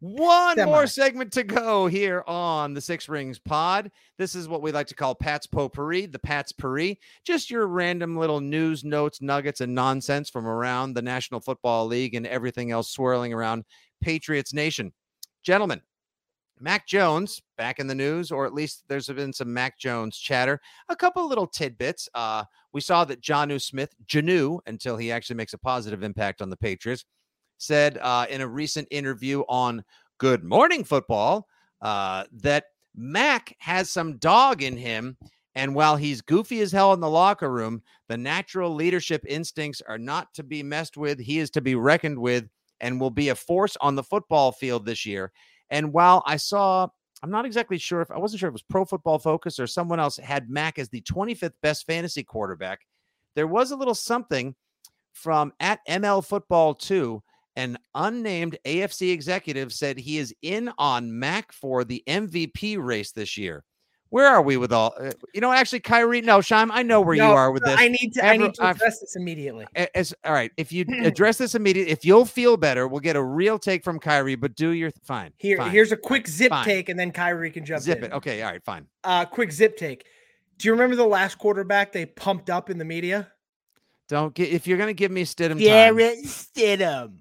One Semi. more segment to go here on the Six Rings Pod. This is what we like to call Pat's Potpourri, the Pat's Pourri. Just your random little news, notes, nuggets, and nonsense from around the National Football League and everything else swirling around Patriots Nation. Gentlemen, Mac Jones back in the news, or at least there's been some Mac Jones chatter. A couple little tidbits. Uh, we saw that Jonnu Smith, Jonnu, until he actually makes a positive impact on the Patriots, said uh, in a recent interview on Good Morning Football uh, that Mac has some dog in him. And while he's goofy as hell in the locker room, the natural leadership instincts are not to be messed with. He is to be reckoned with and will be a force on the football field this year. And while I saw, I'm not exactly sure if I wasn't sure if it was Pro Football Focus or someone else had Mac as the 25th best fantasy quarterback, there was a little something from at ML Football 2 an unnamed AFC executive said he is in on Mac for the MVP race this year. Where are we with all? Uh, you know, actually, Khari. No, Scheim, I know where you are with no, this. I need to. I need to I've- address this immediately. As all right, if you address this immediately, if you'll feel better, we'll get a real take from Khari. But do your fine. Here, fine. here's a quick zip Fine. take, and then Khari can jump zip in. it. Okay, all right, fine. Uh, quick zip take. Do you remember the last quarterback they pumped up in the media? Don't get if you're gonna give me Stidham time. Stidham.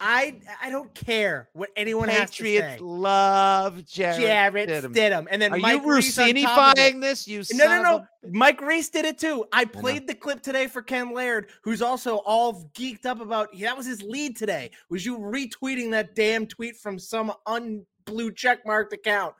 I I don't care what anyone has to Patriots say. love Jarrett, Jarrett Stidham. Stidham. And then Are Mike you Reiss on top of it. Rossini-fying this? You No, no, no. a- Mike Reiss did it too. I played the clip today for Ken Laird, who's also all geeked up about that was his lead today. Was you retweeting that damn tweet from some unblue checkmarked account?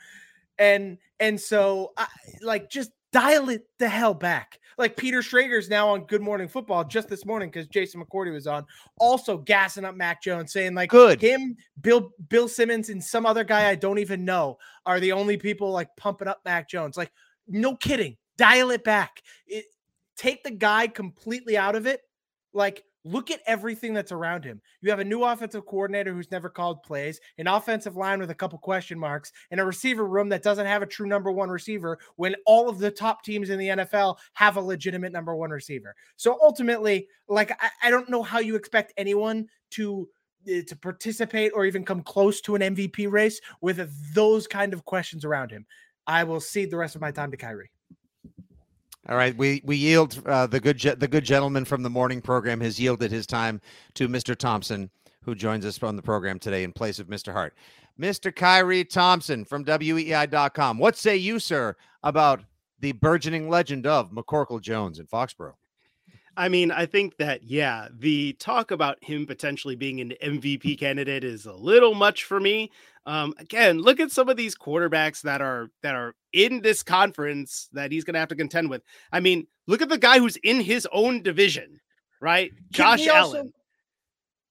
And and so I like just dial it the hell back. Like Peter Schrager's now on Good Morning Football just this morning because Jason McCourty was on, also gassing up Mac Jones, saying like Good. him, Bill Bill Simmons, and some other guy I don't even know are the only people like pumping up Mac Jones. Like, no kidding. Dial it back. It, take the guy completely out of it. Like, look at everything that's around him. You have a new offensive coordinator who's never called plays, an offensive line with a couple question marks, and a receiver room that doesn't have a true number one receiver when all of the top teams in the NFL have a legitimate number one receiver. So ultimately, like, I, I don't know how you expect anyone to uh, to participate or even come close to an MVP race with those kind of questions around him. I will cede the rest of my time to Khari. All right, we we yield uh, the good ge- the good gentleman from the morning program has yielded his time to Mr. Thompson, who joins us on the program today in place of Mr. Hart. Mr. Khari Thompson from WEEI.com. What say you, sir, about the burgeoning legend of McCorkle Jones in Foxborough? I mean, I think that yeah, the talk about him potentially being an MVP candidate is a little much for me. Um, again, look at some of these quarterbacks that are that are in this conference that he's going to have to contend with. I mean, look at the guy who's in his own division, right? Can Josh also- Allen.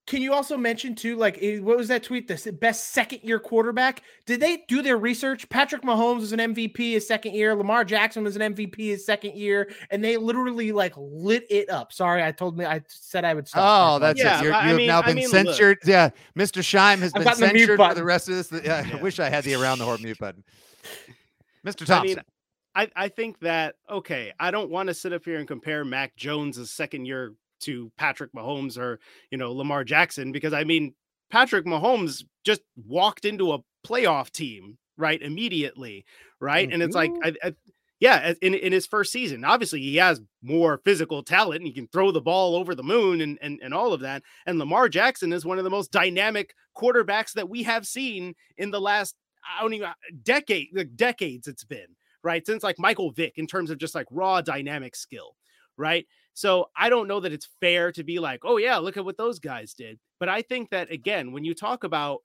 Can you also mention too, like eh, what was that tweet? The best second year quarterback. Did they do their research? Patrick Mahomes was an MVP his second year. Lamar Jackson was an MVP his second year, and they literally like lit it up. Sorry, I told me I said I would stop. Oh, that's Yeah, it. You're, but I you have mean- now I been mean, look. Yeah, Mr. Scheim has I've been gotten the for the rest of this. Yeah, I wish I had the around the horn mute button. Mr. I Thompson. mean, I, I think that okay, I don't want to sit up here and compare Mac Jones' second year to Patrick Mahomes or you know Lamar Jackson because I mean Patrick Mahomes just walked into a playoff team right immediately, right? And it's like mm-hmm. I, I yeah, in, in his first season, obviously he has more physical talent and he can throw the ball over the moon and, and and all of that. And Lamar Jackson is one of the most dynamic quarterbacks that we have seen in the last I don't even decade, like decades it's been, right? Since like Michael Vick in terms of just like raw dynamic skill, right? So I don't know that it's fair to be like, oh, yeah, look at what those guys did. But I think that, again, when you talk about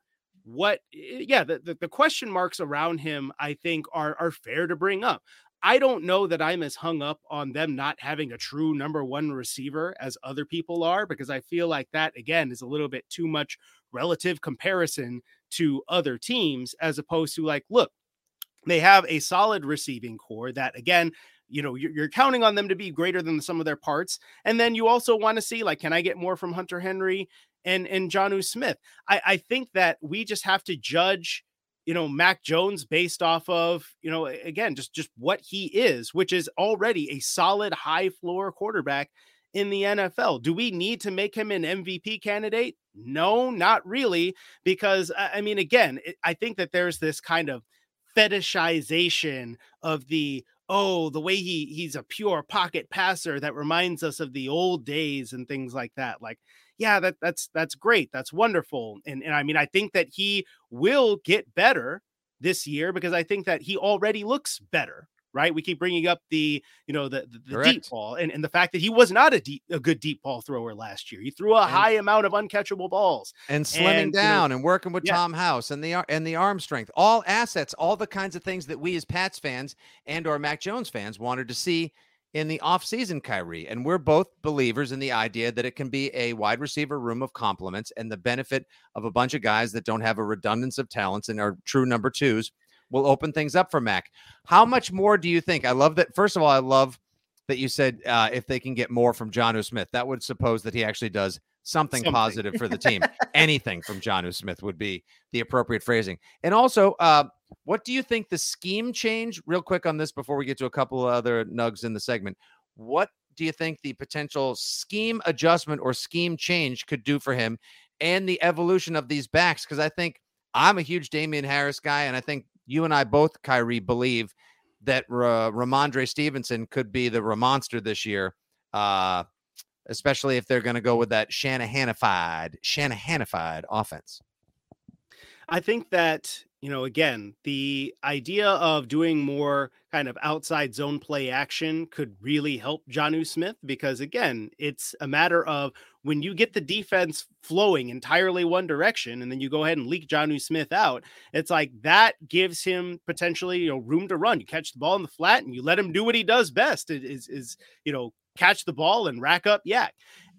what, eh, yeah, the, the, the question marks around him, I think are, are fair to bring up. I don't know that I'm as hung up on them not having a true number one receiver as other people are, because I feel like that, again, is a little bit too much relative comparison to other teams, as opposed to like, look, they have a solid receiving core that, again, you know, you're, you're, counting on them to be greater than the sum of their parts. And then you also want to see, like, can I get more from Hunter Henry and and Jonnu Smith? I, I think that we just have to judge, you know, Mac Jones based off of, you know, again, just just what he is, which is already a solid high floor quarterback in the NFL. Do we need to make him an MVP candidate? No, not really, because I mean, again, I think that there's this kind of fetishization of the oh the way he he's a pure pocket passer that reminds us of the old days and things like that like yeah that that's that's great that's wonderful and and I mean I think that he will get better this year because I think that he already looks better right? We keep bringing up the, you know, the the, the deep ball and, and the fact that he was not a deep, a good deep ball thrower last year. He threw a and, high amount of uncatchable balls and slimming and, down you know, and working with yeah. Tom House and the and the arm strength, all assets, all the kinds of things that we as Pats fans and or Mac Jones fans wanted to see in the offseason, Khari. And we're both believers in the idea that it can be a wide receiver room of compliments and the benefit of a bunch of guys that don't have a redundance of talents and are true number twos will open things up for Mac. How much more do you think? I love that. First of all, I love that you said uh, if they can get more from Jonnu Smith, that would suppose that he actually does something, something. positive for the team. Anything from Jonnu Smith would be the appropriate phrasing. And also, uh, what do you think the scheme change? Real quick on this before we get to a couple of other nugs in the segment. What do you think the potential scheme adjustment or scheme change could do for him and the evolution of these backs? Because I think I'm a huge Damien Harris guy, and I think you and I both, Khari, believe that Rhamondre Stevenson could be the Ramonster this year, uh, especially if they're going to go with that Shanahanified, Shanahanified offense. I think that you know, again, the idea of doing more kind of outside zone play action could really help Jonnu Smith because, again, it's a matter of when you get the defense flowing entirely one direction and then you go ahead and leak Jonnu Smith out, it's like that gives him potentially, you know, room to run. You catch the ball in the flat and you let him do what he does best is, is you know, catch the ball and rack up YAC.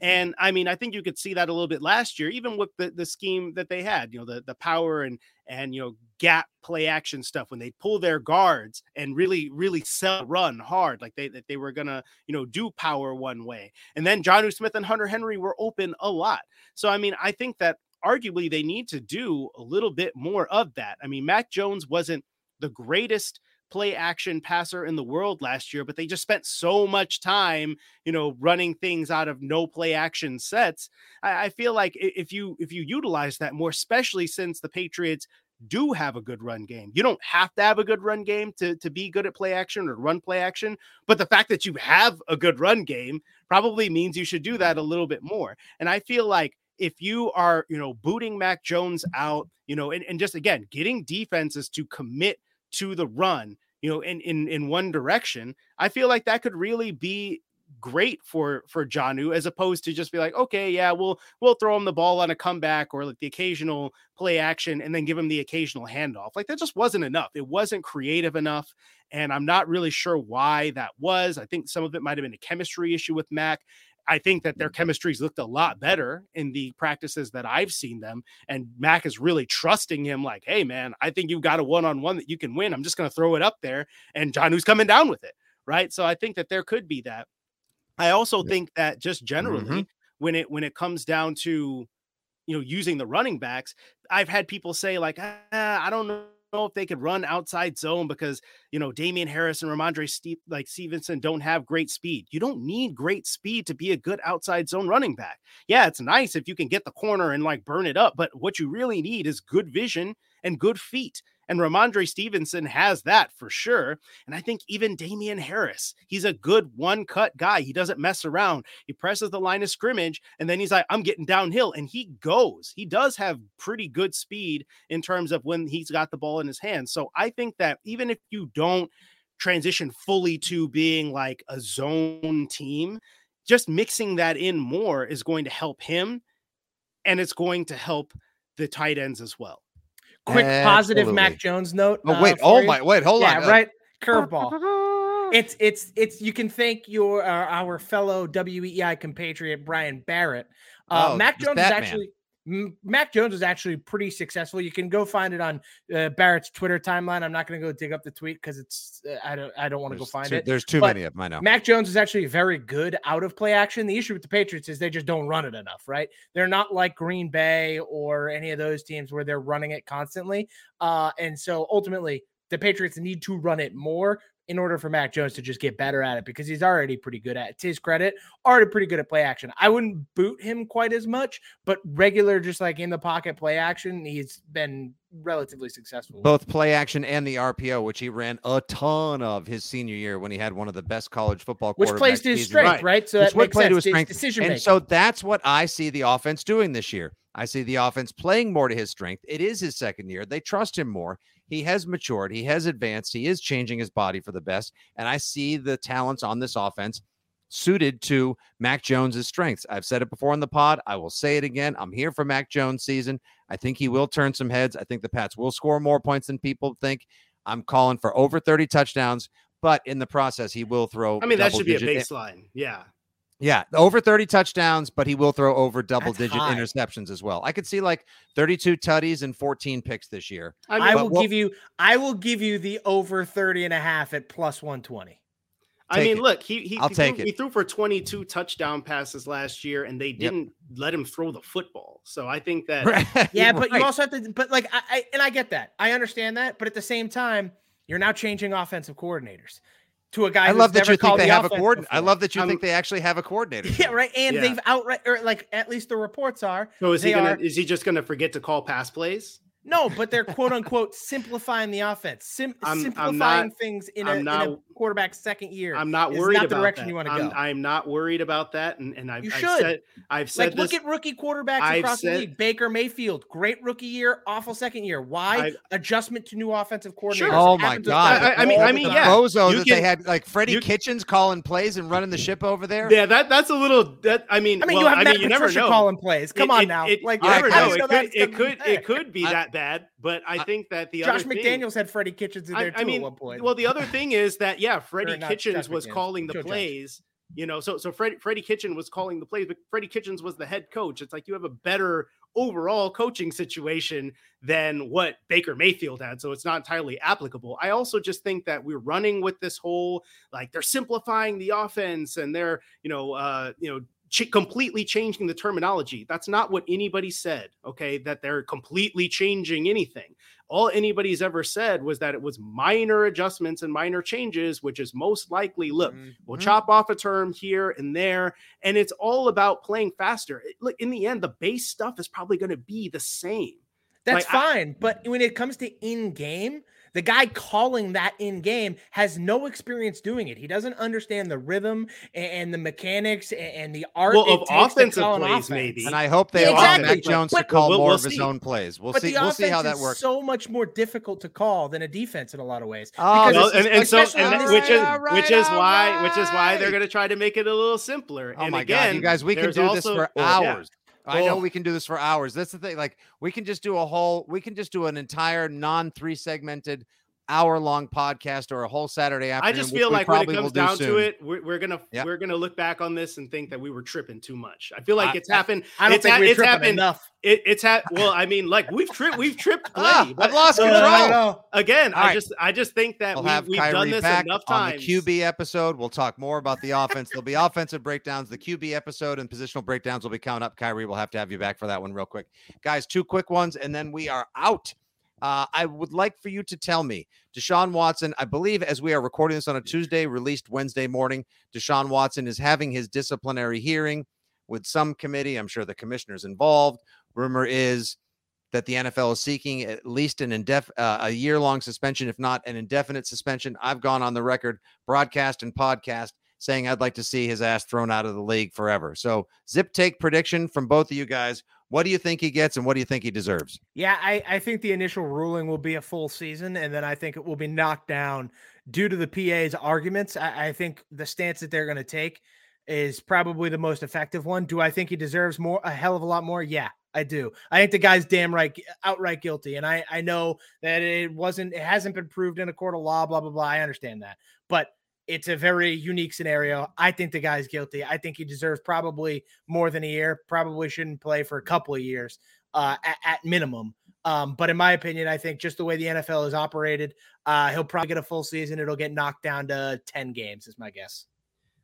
And I mean, I think you could see that a little bit last year, even with the, the scheme that they had, you know, the, the power and, and, you know, gap play action stuff when they pull their guards and really, really sell run hard, like they, that they were going to, you know, do power one way. And then Jonnu Smith and Hunter Henry were open a lot. So, I mean, I think that arguably they need to do a little bit more of that. I mean, Mac Jones wasn't the greatest play action passer in the world last year, but they just spent so much time, you know, running things out of no play action sets. I, I feel like if you if you utilize that more, especially since the Patriots do have a good run game. You don't have to have a good run game to, to be good at play action or run play action, but the fact that you have a good run game probably means you should do that a little bit more. And I feel like if you are, you know, booting Mac Jones out, you know, and, and just again getting defenses to commit to the run, you know, in in in one direction, I feel like that could really be great for for Jonnu as opposed to just be like, okay, yeah, we'll we'll throw him the ball on a comeback or like the occasional play action and then give him the occasional handoff. Like that just wasn't enough. It wasn't creative enough. And I'm not really sure why that was. I think some of it might have been a chemistry issue with Mac. I think that their mm. chemistry's looked a lot better in the practices that I've seen them. And Mac is really trusting him, like, hey, man, I think you've got a one on one that you can win. I'm just going to throw it up there. And Jonnu's coming down with it. Right. So I think that there could be that. I also think that just generally, mm-hmm. when it when it comes down to you know using the running backs, I've had people say, like, ah, I don't know if they could run outside zone because you know Damien Harris and Rhamondre Steve, like Stevenson don't have great speed. You don't need great speed to be a good outside zone running back. Yeah, it's nice if you can get the corner and like burn it up, but what you really need is good vision and good feet. And Rhamondre Stevenson has that for sure. And I think even Damien Harris, he's a good one cut guy. He doesn't mess around. He presses the line of scrimmage and then he's like, I'm getting downhill. And he goes. He does have pretty good speed in terms of when he's got the ball in his hands. So I think that even if you don't transition fully to being like a zone team, just mixing that in more is going to help him and it's going to help the tight ends as well. Quick positive Mac Jones note. Oh uh, wait, for oh you. my, wait, hold yeah, on. uh, right. Curveball. It's it's it's you can thank your uh, our fellow WEEI compatriot Brian Barrett. Uh, Oh, Mac Jones is actually M- Mac Jones is actually pretty successful. You can go find it on uh, Barrett's Twitter timeline. I'm not going to go dig up the tweet because it's uh, I don't I don't want to go find too, it. There's too But many of them. I know. Mac Jones is actually very good out of play action. The issue with the Patriots is they just don't run it enough, right? They're not like Green Bay or any of those teams where they're running it constantly. Uh, and so ultimately, the Patriots need to run it more in order for Mac Jones to just get better at it because he's already pretty good at it. To his credit, already pretty good at play action. I wouldn't boot him quite as much, but regular, just like in the pocket play action, he's been relatively successful. Both play action and the RPO, which he ran a ton of his senior year when he had one of the best college football which plays to his seasons. strength, Right. right? So Which that would makes play to sense. his strength. Decision And so that's what I see the offense doing this year. I see the offense playing more to his strength. It is his second year. They trust him more. He has matured. He has advanced. He is changing his body for the best. And I see the talents on this offense suited to Mac Jones's strengths. I've said it before in the pod. I will say it again. I'm here for Mac Jones season. I think he will turn some heads. I think the Pats will score more points than people think. I'm calling for over 30 touchdowns, but in the process, he will throw. I mean, that should be a baseline. Yeah. Yeah, over 30 touchdowns, but he will throw over double That's digit high. interceptions as well. I could see like 32 tutties and 14 picks this year. I mean, I but will give you I will give you the over 30 and a half at plus 120. I mean, it. look, he he, I'll he take threw, it. he threw for 22 touchdown passes last year, and they didn't let him throw the football. So I think that Yeah, but Right. you also have to but like I, I and I get that. I understand that, but at the same time, you're now changing offensive coordinators to a guy I who's love that never you think they the have a coordinator. I love that you Um, think they actually have a coordinator. Yeah, right. And Yeah. they've outright or like at least the reports are so is he gonna are- is he just gonna forget to call pass plays? No, but they're quote unquote simplifying the offense, sim- I'm- I'm simplifying not- things in I'm a, in a quarterback's second year. I'm not worried not the about direction that. you wanna I'm, go. I'm not worried about that, and and I've, You I've should. said I've said Like, look at rookie quarterbacks I've across said- the league. Baker Mayfield, great rookie year, awful second year. Why? I've- Adjustment to new offensive coordinator? Sure. Oh my god! I- I mean- I mean, yeah. bozo You that they had, like Freddie you- Kitchens calling plays and running the ship over there. yeah, that that's a little. That I mean, I mean, well, you have I Matt mean, you never Patricia know. calling plays. Come on now. it- like you I- never know. just It could, it could, be it could be I- that bad, but I I- think that the Josh other thing, McDaniels had Freddie Kitchens in I- there too I mean, at one point. Well, the other thing is that yeah, Freddie Kitchens Josh was McDaniels, calling the Joe plays. You know, so so Freddie Freddie Kitchen was calling the plays, but Freddie Kitchens was the head coach. It's like you have a better overall coaching situation than what Baker Mayfield had, so it's not entirely applicable. I also just think that we're running with this whole like they're simplifying the offense and they're you know uh you know ch- completely changing the terminology. That's not what anybody said. Okay, that they're completely changing anything all anybody's ever said was that it was minor adjustments and minor changes, which is most likely look, we'll Mhm. chop off a term here and there, and it's all about playing faster. It- Look, in the end, the base stuff is probably going to be the same. That's like, I- fine. but when it comes to in game, the guy calling that in game has no experience doing it. He doesn't understand the rhythm and, the mechanics and, the art. Well, it of takes to offensive call an plays, offense. maybe. And I hope they Yeah, allow exactly, Mac Jones to call We'll- more we'll of his own plays. We'll but see. the We'll offense see how that is works. so much more difficult to call than a defense in a lot of ways. Oh, Well, and, and so, and in that- this- which is all right, which is all why which is why they're going to try to make it a little simpler. Oh and my again, god, you guys, we can there's do this also- for hours. yeah. I know Oh. we can do this for hours. That's the thing. Like we can just do a whole, we can just do an entire non three segmented hour long podcast or a whole Saturday afternoon. I just feel like when it comes do down to it, we're, we're gonna Yep. we're gonna look back on this and think that we were tripping too much. I feel like I- it's happened. I don't it's think ha- we're it's tripping happened. enough. It, it's had well, I mean, like we've tripped, we've tripped Ah. I've lost Uh, control. I again, All I right. just I just think that We'll we, have we've Khari done this back enough on times. the QB episode. We'll talk more about the offense. There'll be offensive breakdowns. The QB episode and positional breakdowns will be coming up. Khari, we'll have to have you back for that one real quick. Guys, two quick ones, and then we are out. Uh, I would like for you to tell me, Deshaun Watson, I believe as we are recording this on a Tuesday, released Wednesday morning, Deshaun Watson is having his disciplinary hearing with some committee. I'm sure the commissioner's involved. Rumor is that the NFL is seeking at least an indef- uh, a year long suspension, if not an indefinite suspension. I've gone on the record, broadcast and podcast, saying I'd like to see his ass thrown out of the league forever. So, zip take prediction from both of you guys. What do you think he gets, and what do you think he deserves? Yeah, I, I think the initial ruling will be a full season, and then I think it will be knocked down due to the PA's arguments. I, I think the stance that they're going to take is probably the most effective one. Do I think he deserves more a hell of a lot more? Yeah, I do. I think the guy's damn right outright guilty. And I I know that it wasn't it hasn't been proved in a court of law, blah blah blah. I understand that. But it's a very unique scenario. I think the guy's guilty. I think he deserves probably more than a year. Probably shouldn't play for a couple of years uh, at, at minimum. Um, but in my opinion, I think just the way the NFL is operated, uh, he'll probably get a full season. It'll get knocked down to 10 games, is my guess.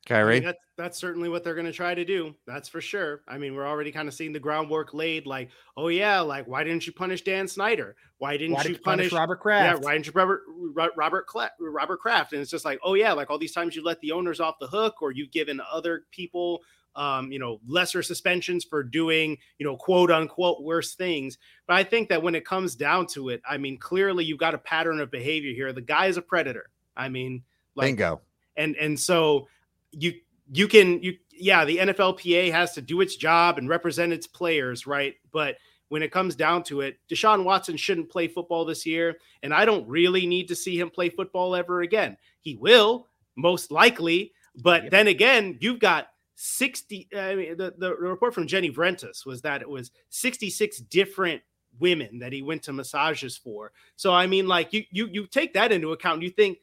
Khari. I mean, that's, that's certainly what they're going to try to do. That's for sure. I mean, we're already kind of seeing the groundwork laid. Like, oh yeah, like why didn't you punish Dan Snyder? Why didn't Why you did you punish punish Robert Kraft? Yeah, why didn't you Robert Ro- Robert Cla- Robert Kraft? And it's just like, oh yeah, like all these times you let the owners off the hook, or you've given other people, um, you know, lesser suspensions for doing, you know, quote unquote worse things. But I think that when it comes down to it, I mean, clearly you've got a pattern of behavior here. The guy is a predator. I mean, like, Bingo. and and so you you can you yeah the NFLPA has to do its job and represent its players right? But when it comes down to it Deshaun Watson shouldn't play football this year and I don't really need to see him play football ever again. He will most likely but Yep. then again you've got 60 I mean the, the report from Jenny Vrentas was that it was 66 different women that he went to massages for. So I mean like you you you take that into account you think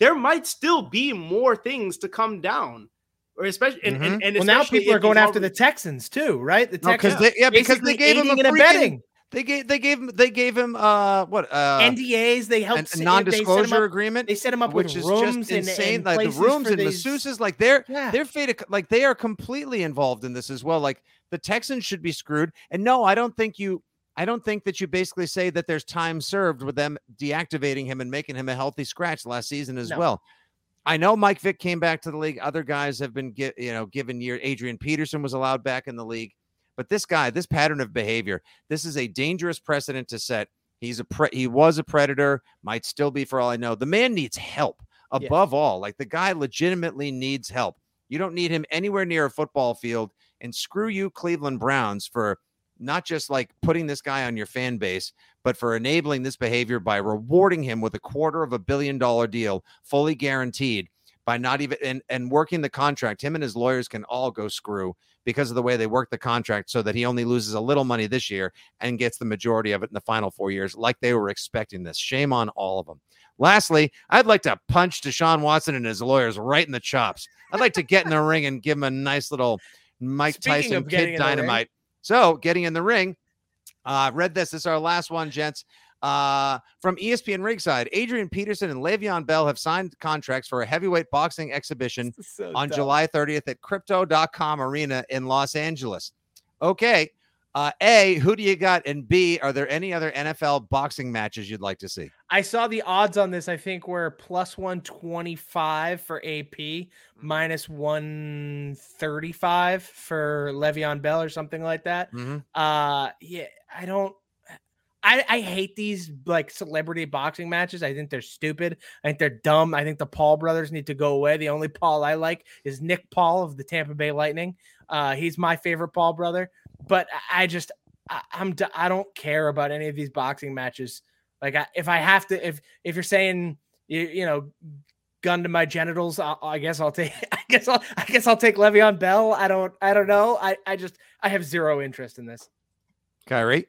there might still be more things to come down, or especially and, and, and Well, now people are going he's after the Texans too, right? The Texans, because they, yeah, because they gave him a aiding and freaking, abetting. they gave they gave him they gave him uh what uh NDAs. They helped a s- they set him non-disclosure up- agreement They set him up which with is rooms just insane and like the rooms and these- masseuses like they're Yeah. they're faded like they are completely involved in this as well like the texans should be screwed and no i don't think you i don't think that you basically say that there's time served with them deactivating him and making him a healthy scratch last season as No. well. I know mike vick came back to the league. Other guys have been gi- you know given year adrian peterson was allowed back in the league. But this guy this pattern of behavior this is a dangerous precedent to set. He's a pre- he was a predator might still be for all i know. The man needs help Yeah. above all. Like the guy legitimately needs help. You don't need him anywhere near a football field and screw you cleveland browns for not just like putting this guy on your fan base but for enabling this behavior by rewarding him with a quarter of a billion dollar deal fully guaranteed by not even and, and working the contract him and his lawyers can all go screw because of the way they work the contract so that he only loses a little money this year and gets the majority of it in the final four years like they were expecting this shame on all of them Lastly, I'd like to punch Deshaun Watson and his lawyers right in the chops. I'd like to get in the ring and give him a nice little Mike Speaking Tyson kid in the ring. dynamite. So, getting in the ring, uh, read this. This is our last one, gents. Uh, from ESPN Ringside, Adrian Peterson and Le'Veon Bell have signed contracts for a heavyweight boxing exhibition So on dumb. July 30th at Crypto.com Arena in Los Angeles. Okay. Uh, a, who do you got? And B, are there any other NFL boxing matches you'd like to see? I saw the odds on this. I think were plus one twenty five for AP, minus one thirty five for Le'Veon Bell or something like that. Mhm. Uh, yeah, I don't. I, I hate these like celebrity boxing matches. I think they're stupid. I think they're dumb. I think the Paul brothers need to go away. The only Paul I like is Nick Paul of the Tampa Bay Lightning. Uh, he's my favorite Paul brother. But I- I just I, I'm d- I don't care about any of these boxing matches. Like I, if I have to, if if you're saying you you know gun to my genitals, I, I guess I'll take. I guess I'll I guess I'll take Le'Veon Bell. I don't I don't know. I I just I have zero interest in this. Khari?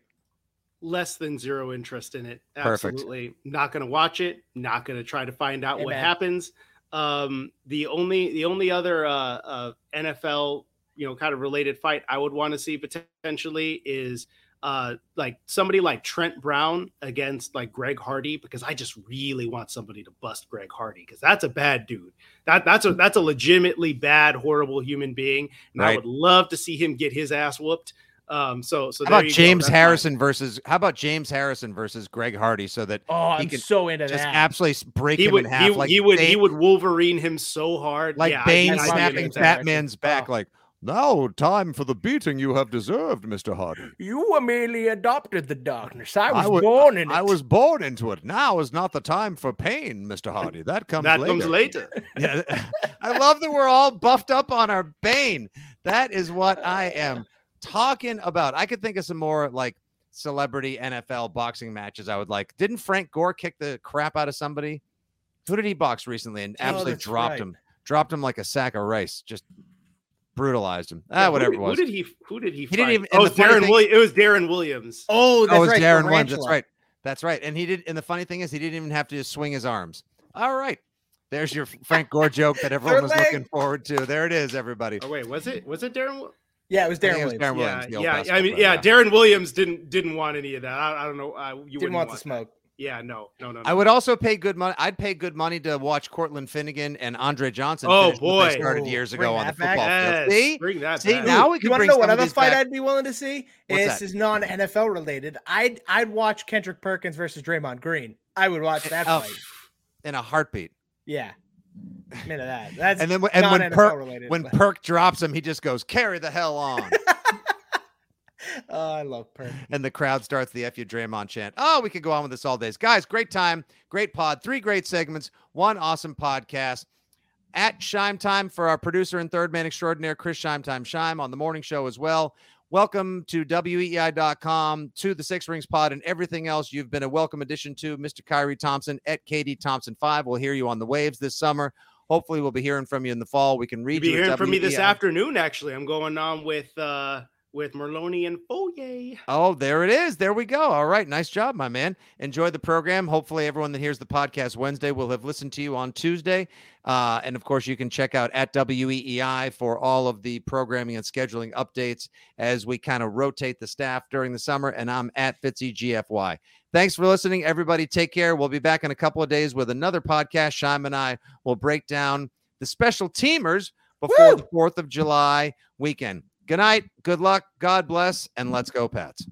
less than zero interest in it. Perfect. Absolutely not going to watch it. Not going to try to find out what Amen. happens. Um, the only the only other uh, uh, NFL you know kind of related fight I would want to see potentially is uh like somebody like Trent Brown against like Greg Hardy because I just really want somebody to bust Greg Hardy because that's a bad dude. That that's a that's a legitimately bad horrible human being and I would love to see him get his ass whooped. Um so so How about. James That's mine. Harrison versus how about James Harrison versus Greg Hardy so that Oh, He I'm could so into just that. absolutely s- break he him would in half he, like he would he would Wolverine him so hard like yeah, Bane can- I can love snapping get James that. Harrison. Batman's back Oh. like now time for the beating you have deserved, Mr. Hardy. You were merely adopted the darkness. I was I wa- born in it. I was born into it. Now is not the time for pain, Mr. Hardy. That comes that later. comes later. Yeah, I love that we're all buffed up on our Bane. That is what I am talking about. I could think of some more like celebrity NFL boxing matches I would like. Didn't Frank Gore kick the crap out of somebody? Who did he box recently and Oh, absolutely that's dropped right. him? Dropped him like a sack of rice. Just brutalized him. Ah, who whatever did- it was. Who did he? Who did he? He Fight? didn't even- Oh, it was Deron. thing- Willi- it was Deron Williams. Oh, that's oh, it's right. Deron the Williams. That's right. That's right. And he did. And the funny thing is, he didn't even have to just swing his arms. All right. There's your Frank Gore joke that everyone was leg. looking forward to. There it is, everybody. Oh wait, was it? Was it Deron? Yeah, it was I think Deron it was Williams. Deron Yeah, Williams, the old yeah. I mean, player, yeah. Deron Williams didn't didn't want any of that. I, I don't know. Uh, you Didn't wouldn't want the that. Smoke. Yeah, no, no, no. no. I would also pay good money. I'd pay good money to watch Cortland Finnegan and Andre Johnson. Oh, finish they boy. started years ago on the that back. football Yes, field. See, bring that. See, back. now we you can want to bring know some what other fight back. I'd be willing to see? What's this that? is non NFL related. I'd I'd watch Kendrick Perkins versus Draymond Green. I would watch that Oh, fight. in a heartbeat. Yeah, minute that. That's And then when- and when Perk related, when but- Perk drops him, he just goes, "Carry the hell on." oh, I love Perk. and the crowd starts the F you Draymond chant. Oh, we could go on with this all days. Guys, great time, great pod, three great segments, one awesome podcast. At Scheim Time for our producer and third man extraordinaire, Chris Scheim Time Scheim on the morning show as well. Welcome to WEEI.com, to the Six Rings Pod, and everything else. You've been a welcome addition to Mr. Khari Thompson at KD Thompson5. We'll hear you on the waves this summer. Hopefully, we'll be hearing from you in the fall. We can read You'll be you at hearing from me this afternoon. Actually, I'm going on with uh with Merloni and Foye. Oh, there it is. There we go. All right. Nice job, my man. Enjoy the program. Hopefully, everyone that hears the podcast Wednesday will have listened to you on Tuesday. Uh, and of course, you can check out at WEEI for all of the programming and scheduling updates as we kind of rotate the staff during the summer. And I'm at Fitzy GFY. Thanks for listening, everybody. Take care. We'll be back in a couple of days with another podcast. Shime and I will break down the special teamers before Woo! the 4th of July weekend. Good night. Good luck. God bless. And let's go, Pats.